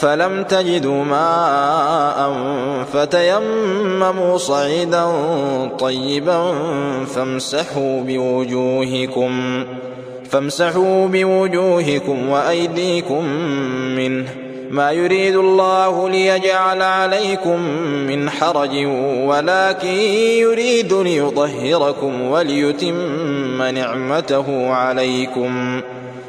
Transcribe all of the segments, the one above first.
فلم تجدوا ماء فتيمموا صعيدا طيبا فامسحوا بوجوهكم فامسحوا بوجوهكم وأيديكم منه ما يريد الله ليجعل عليكم من حرج ولكن يريد ليطهركم وليتم نعمته عليكم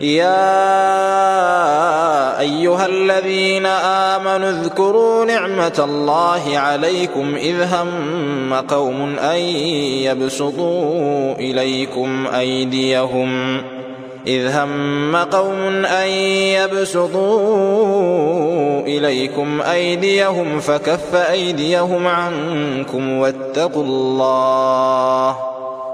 يا أيها الذين آمنوا اذكروا نعمة الله عليكم إذ هم قوم أن يبسطوا إليكم أيديهم. إذ هم قوم أن يبسطوا إليكم أيديهم فكف أيديهم عنكم واتقوا الله.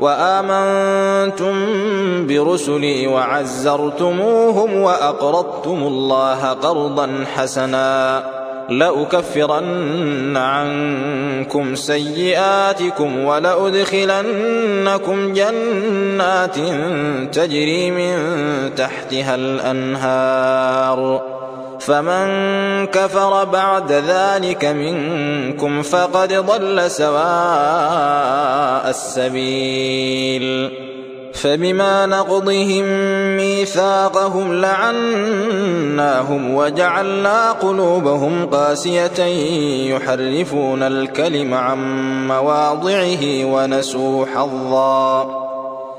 وآمنتم برسلي وعزرتموهم وأقرضتم الله قرضا حسنا لأكفرن عنكم سيئاتكم ولأدخلنكم جنات تجري من تحتها الأنهار فمن كفر بعد ذلك منكم فقد ضل سواء السبيل. فبما نقضهم ميثاقهم لعناهم وجعلنا قلوبهم قاسية يحرفون الكلم عن مواضعه ونسوا حظا.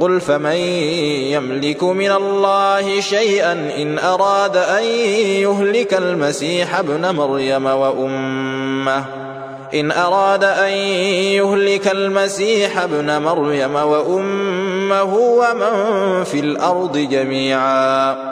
قل فمن يملك من الله شيئا إن أراد أن يهلك المسيح ابن مريم وأمه إن أراد أن يهلك المسيح ابن مريم وأمه ومن في الأرض جميعا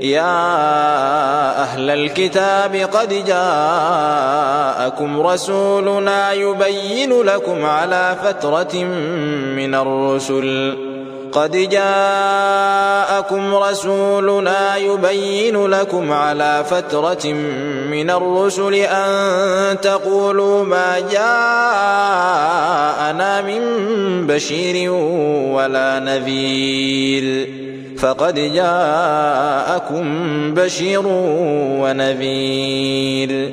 يا أهل الكتاب قد جاءكم رسولنا يبين لكم على فترة من الرسل. قد جاءكم رسولنا يبين لكم على فترة من الرسل أن تقولوا ما جاءنا من بشير ولا نذير. فقد جاءكم بشير ونذير.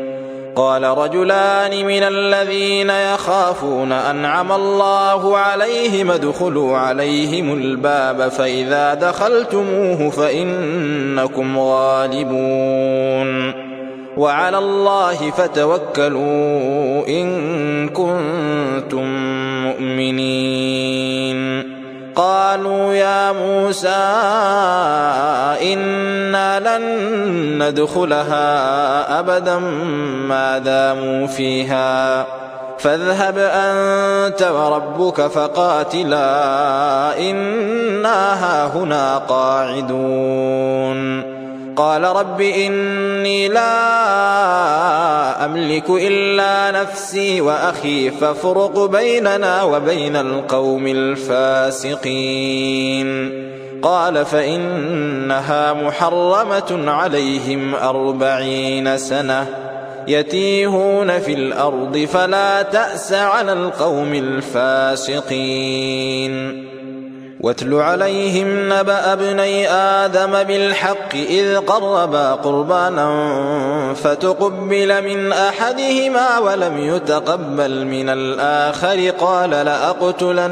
قال رجلان من الذين يخافون أنعم الله عليهم ادخلوا عليهم الباب فإذا دخلتموه فإنكم غالبون وعلى الله فتوكلوا إن كنتم مؤمنين قالوا يا موسى لن ندخلها أبدا ما داموا فيها. فاذهب أنت وربك فقاتلا إنا هاهنا قاعدون. قال رب إني لا أملك إلا نفسي وأخي فافرق بيننا وبين القوم الفاسقين. قال فإنها محرمة عليهم أربعين سنة يتيهون في الأرض فلا تأس على القوم الفاسقين. واتل عليهم نبأ ابني آدم بالحق إذ قربا قربانا فتقبل من أحدهما ولم يتقبل من الآخر قال لأقتلنك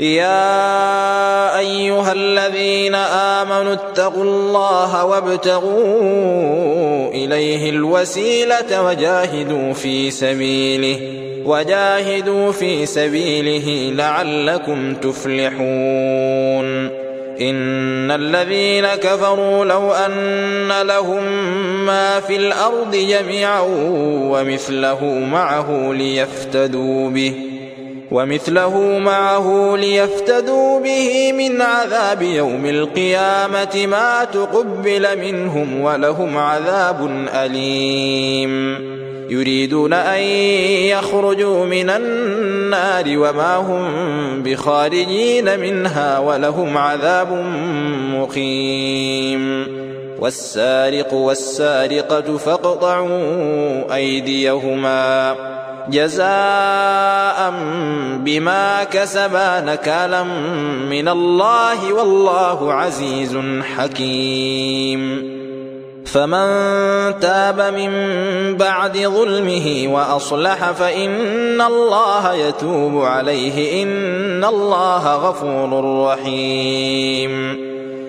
يا أيها الذين آمنوا اتقوا الله وابتغوا إليه الوسيلة وجاهدوا في سبيله وجاهدوا في سبيله لعلكم تفلحون. إن الذين كفروا لو أن لهم ما في الأرض جميعا ومثله معه ليفتدوا به. ومثله معه ليفتدوا به من عذاب يوم القيامة ما تقبل منهم ولهم عذاب أليم. يريدون أن يخرجوا من النار وما هم بخارجين منها ولهم عذاب مقيم. والسارق والسارقة فاقطعوا أيديهما. جزاء بما كسبا نكالا من الله والله عزيز حكيم. فمن تاب من بعد ظلمه وأصلح فإن الله يتوب عليه إن الله غفور رحيم.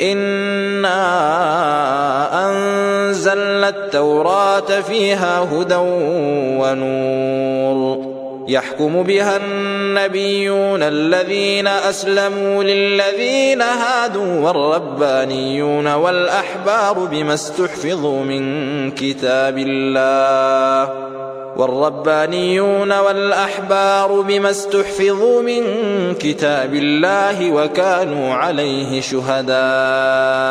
إنا أنزلنا التوراة فيها هدى ونور يحكم بها النبيون الذين أسلموا للذين هادوا والربانيون والأحبار بما استحفظوا من كتاب الله والربانيون والأحبار بما استحفظوا من كتاب الله وكانوا عليه شهداء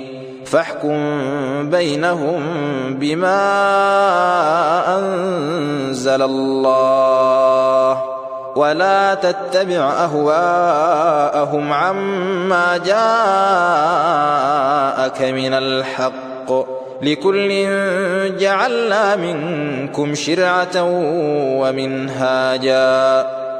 فاحكم بينهم بما أنزل الله ولا تتبع أهواءهم عما جاءك من الحق لكل جعلنا منكم شرعة ومنهاجا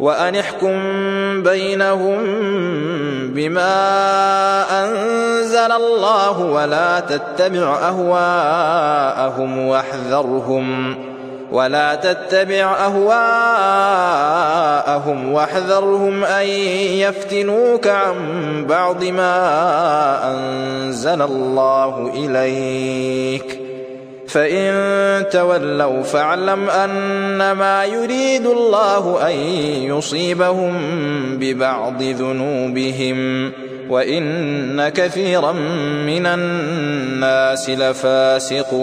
وأن احكم بينهم بما أنزل الله ولا تتبع أهواءهم واحذرهم ولا تتبع أهواءهم واحذرهم أن يفتنوك عن بعض ما أنزل الله إليك فإن تولوا فاعلم أنما يريد الله أن يصيبهم ببعض ذنوبهم وإن كثيرا من الناس لفاسقون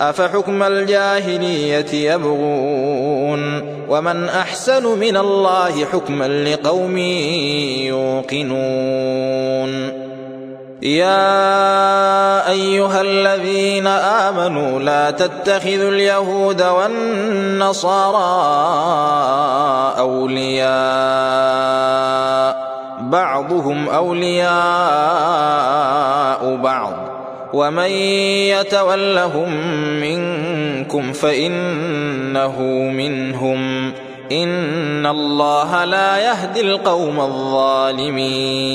أفحكم الجاهلية يبغون ومن أحسن من الله حكما لقوم يوقنون يا أيها الذين آمنوا لا تتخذوا اليهود والنصارى أولياء بعضهم أولياء بعض. ومن يتولهم منكم فإنه منهم. إن الله لا يهدي القوم الظالمين.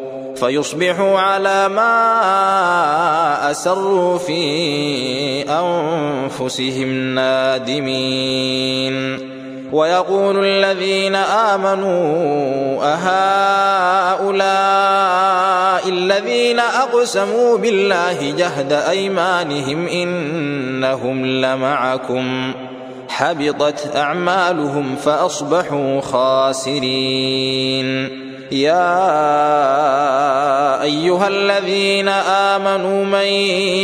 فيصبحوا على ما أسروا في أنفسهم نادمين. ويقول الذين آمنوا أهؤلاء الذين أقسموا بالله جهد أيمانهم إنهم لمعكم. حبطت أعمالهم فأصبحوا خاسرين. يا أيها الذين آمنوا من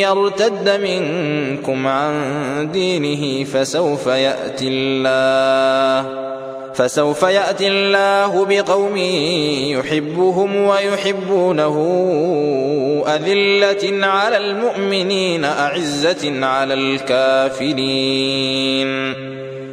يرتد منكم عن دينه فسوف يأتي الله فسوف يأتي الله بقوم يحبهم ويحبونه أذلة على المؤمنين أعزة على الكافرين.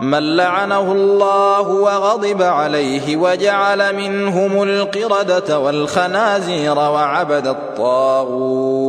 من لعنه الله وغضب عليه وجعل منهم القردة والخنازير وعبد الطاغوت.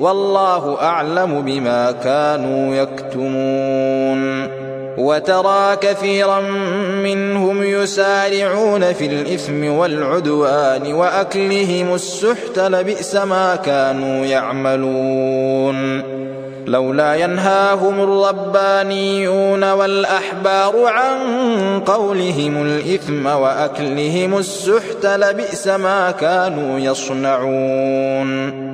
والله أعلم بما كانوا يكتمون. وترى كثيرا منهم يسارعون في الإثم والعدوان وأكلهم السحت لبئس ما كانوا يعملون. لولا ينهاهم الربانيون والأحبار عن قولهم الإثم وأكلهم السحت لبئس ما كانوا يصنعون.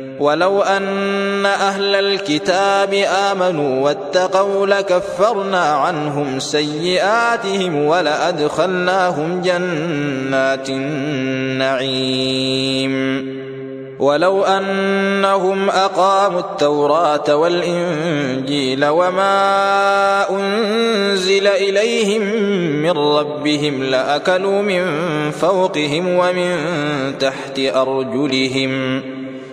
ولو أن أهل الكتاب آمنوا واتقوا لكفرنا عنهم سيئاتهم ولأدخلناهم جنات النعيم. ولو أنهم أقاموا التوراة والإنجيل وما أنزل إليهم من ربهم لأكلوا من فوقهم ومن تحت أرجلهم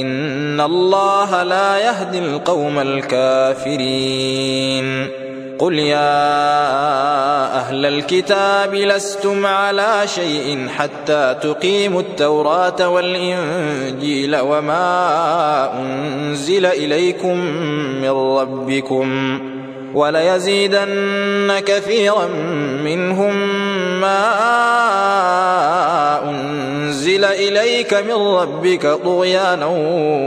إن الله لا يهدي القوم الكافرين. قل يا أهل الكتاب لستم على شيء حتى تقيموا التوراة والإنجيل وما أنزل إليكم من ربكم وليزيدن كثيرا منهم ما أنزل إليك من ربك طغيانا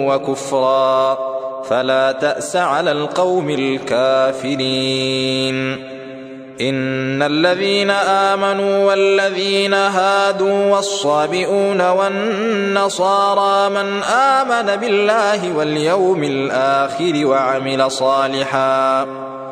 وكفرا. فلا تأس على القوم الكافرين. إن الذين آمنوا والذين هادوا والصابئون والنصارى من آمن بالله واليوم الآخر وعمل صالحا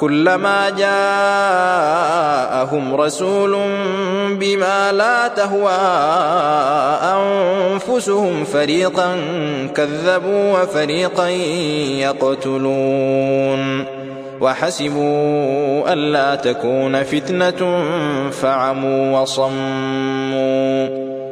كلما جاءهم رسول بما لا تهوى أنفسهم فريقا كذبوا وفريقا يقتلون وحسبوا ألا تكون فتنة فعموا وصموا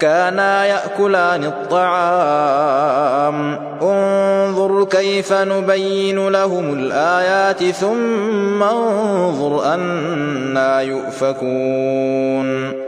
كانا يأكلان الطعام. انظر كيف نبين لهم الآيات ثم انظر أنا يؤفكون.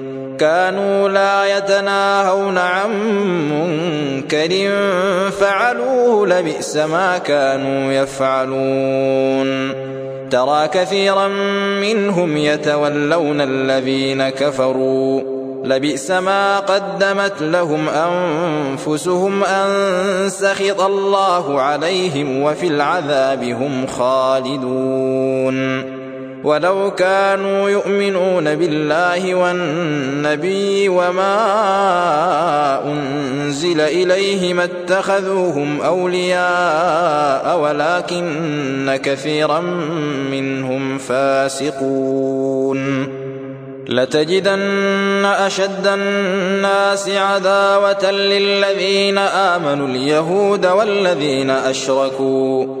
كانوا لا يتناهون عن منكر فعلوه لبئس ما كانوا يفعلون. ترى كثيرا منهم يتولون الذين كفروا. لبئس ما قدمت لهم أنفسهم أن سخط الله عليهم وفي العذاب هم خالدون. ولو كانوا يؤمنون بالله والنبي وما أنزل إليه ما اتخذوهم أولياء ولكن كثيرا منهم فاسقون. لتجدن أشد الناس عداوة للذين آمنوا اليهود والذين أشركوا.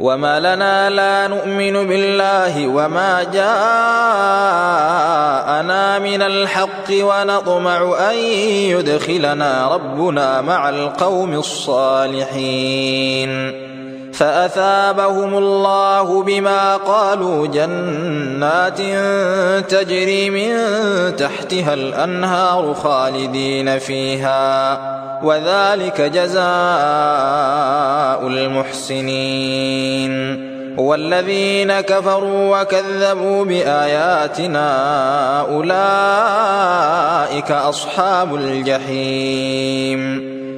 وما لنا لا نؤمن بالله وما جاءنا من الحق ونطمع أن يدخلنا ربنا مع القوم الصالحين. فأثابهم الله بما قالوا جنات تجري من تحتها الأنهار خالدين فيها وذلك جزاء المحسنين. والذين كفروا وكذبوا بآياتنا أولئك أصحاب الجحيم.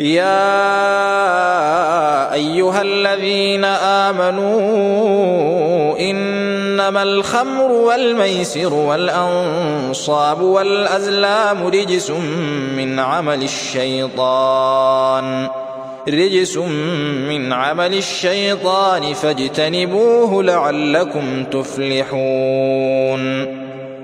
يا أيها الذين آمنوا إنما الخمر والميسر والأنصاب والأزلام رجس من عمل الشيطان رجس من عمل الشيطان فاجتنبوه لعلكم تفلحون.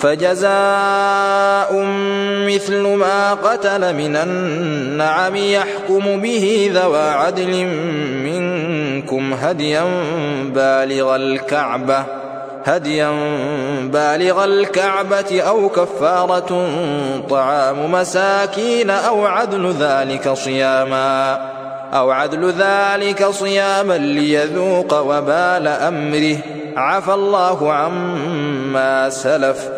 فجزاء مثل ما قتل من النعم يحكم به ذوى عدل منكم هديا بالغ الكعبة هديا بالغ الكعبة أو كفارة طعام مساكين أو عدل ذلك صياما أو عدل ذلك صياما ليذوق وبال أمره. عفى الله عما سلف.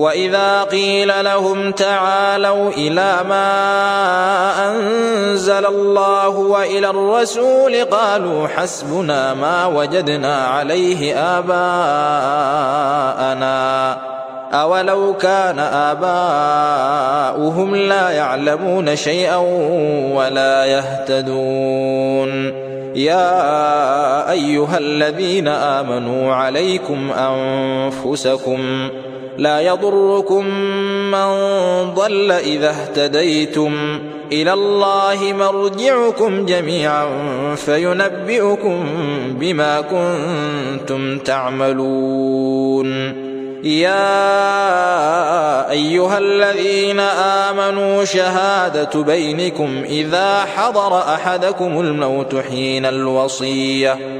وإذا قيل لهم تعالوا إلى ما أنزل الله وإلى الرسول قالوا حسبنا ما وجدنا عليه آباءنا أولو كان آباؤهم لا يعلمون شيئا ولا يهتدون. يا أيها الذين آمنوا عليكم أنفسكم لا يضركم من ضل إذا اهتديتم. إلى الله مرجعكم جميعا فينبئكم بما كنتم تعملون. يا أيها الذين آمنوا شهادة بينكم إذا حضر أحدكم الموت حين الوصية.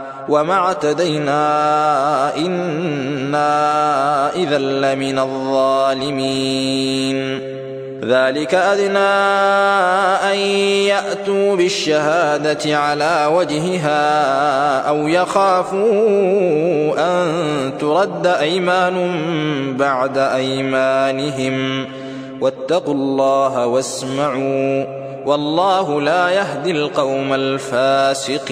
وما اعتدينا إنا إذا لمن الظالمين. ذلك أدنى أن يأتوا بالشهادة على وجهها أو يخافوا أن ترد أيمان بعد أيمانهم. واتقوا الله واسمعوا والله لا يهدي القوم الفاسقين.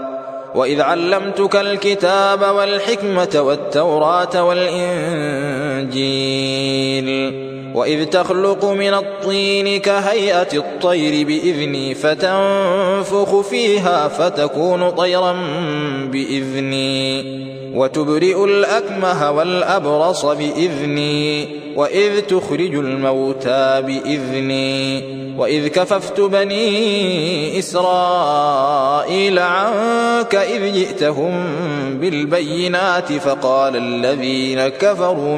وإذ علمتك الكتاب والحكمة والتوراة والإنجيل وإذ تخلق من الطين كهيئة الطير بإذني فتنفخ فيها فتكون طيرا بإذني. وتبرئ الأكمه والأبرص بإذني. وإذ تخرج الموتى بإذني. وإذ كففت بني إسرائيل عنك إذ جئتهم بالبينات فقال الذين كفروا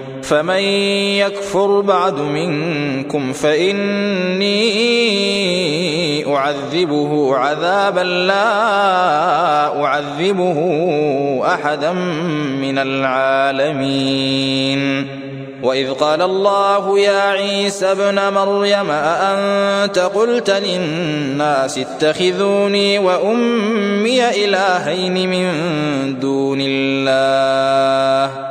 فمن يكفر بعد منكم فإني أعذبه عذابا لا أعذبه أحدا من العالمين. وإذ قال الله يا عيسى ابن مريم أأنت قلت للناس اتخذوني وأمي إلهين من دون الله؟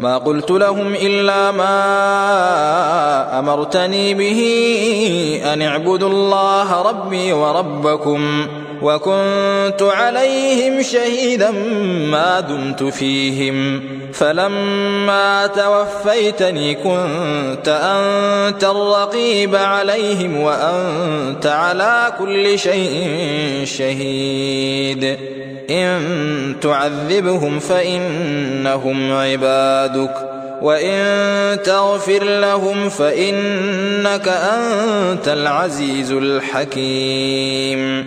ما قلت لهم إلا ما أمرتني به أن اعبدوا الله ربي وربكم. وكنت عليهم شهيدا ما دمت فيهم. فلما توفيتني كنت أنت الرقيب عليهم وأنت على كل شيء شهيد. إن تعذبهم فإنهم عبادك وإن تغفر لهم فإنك أنت العزيز الحكيم.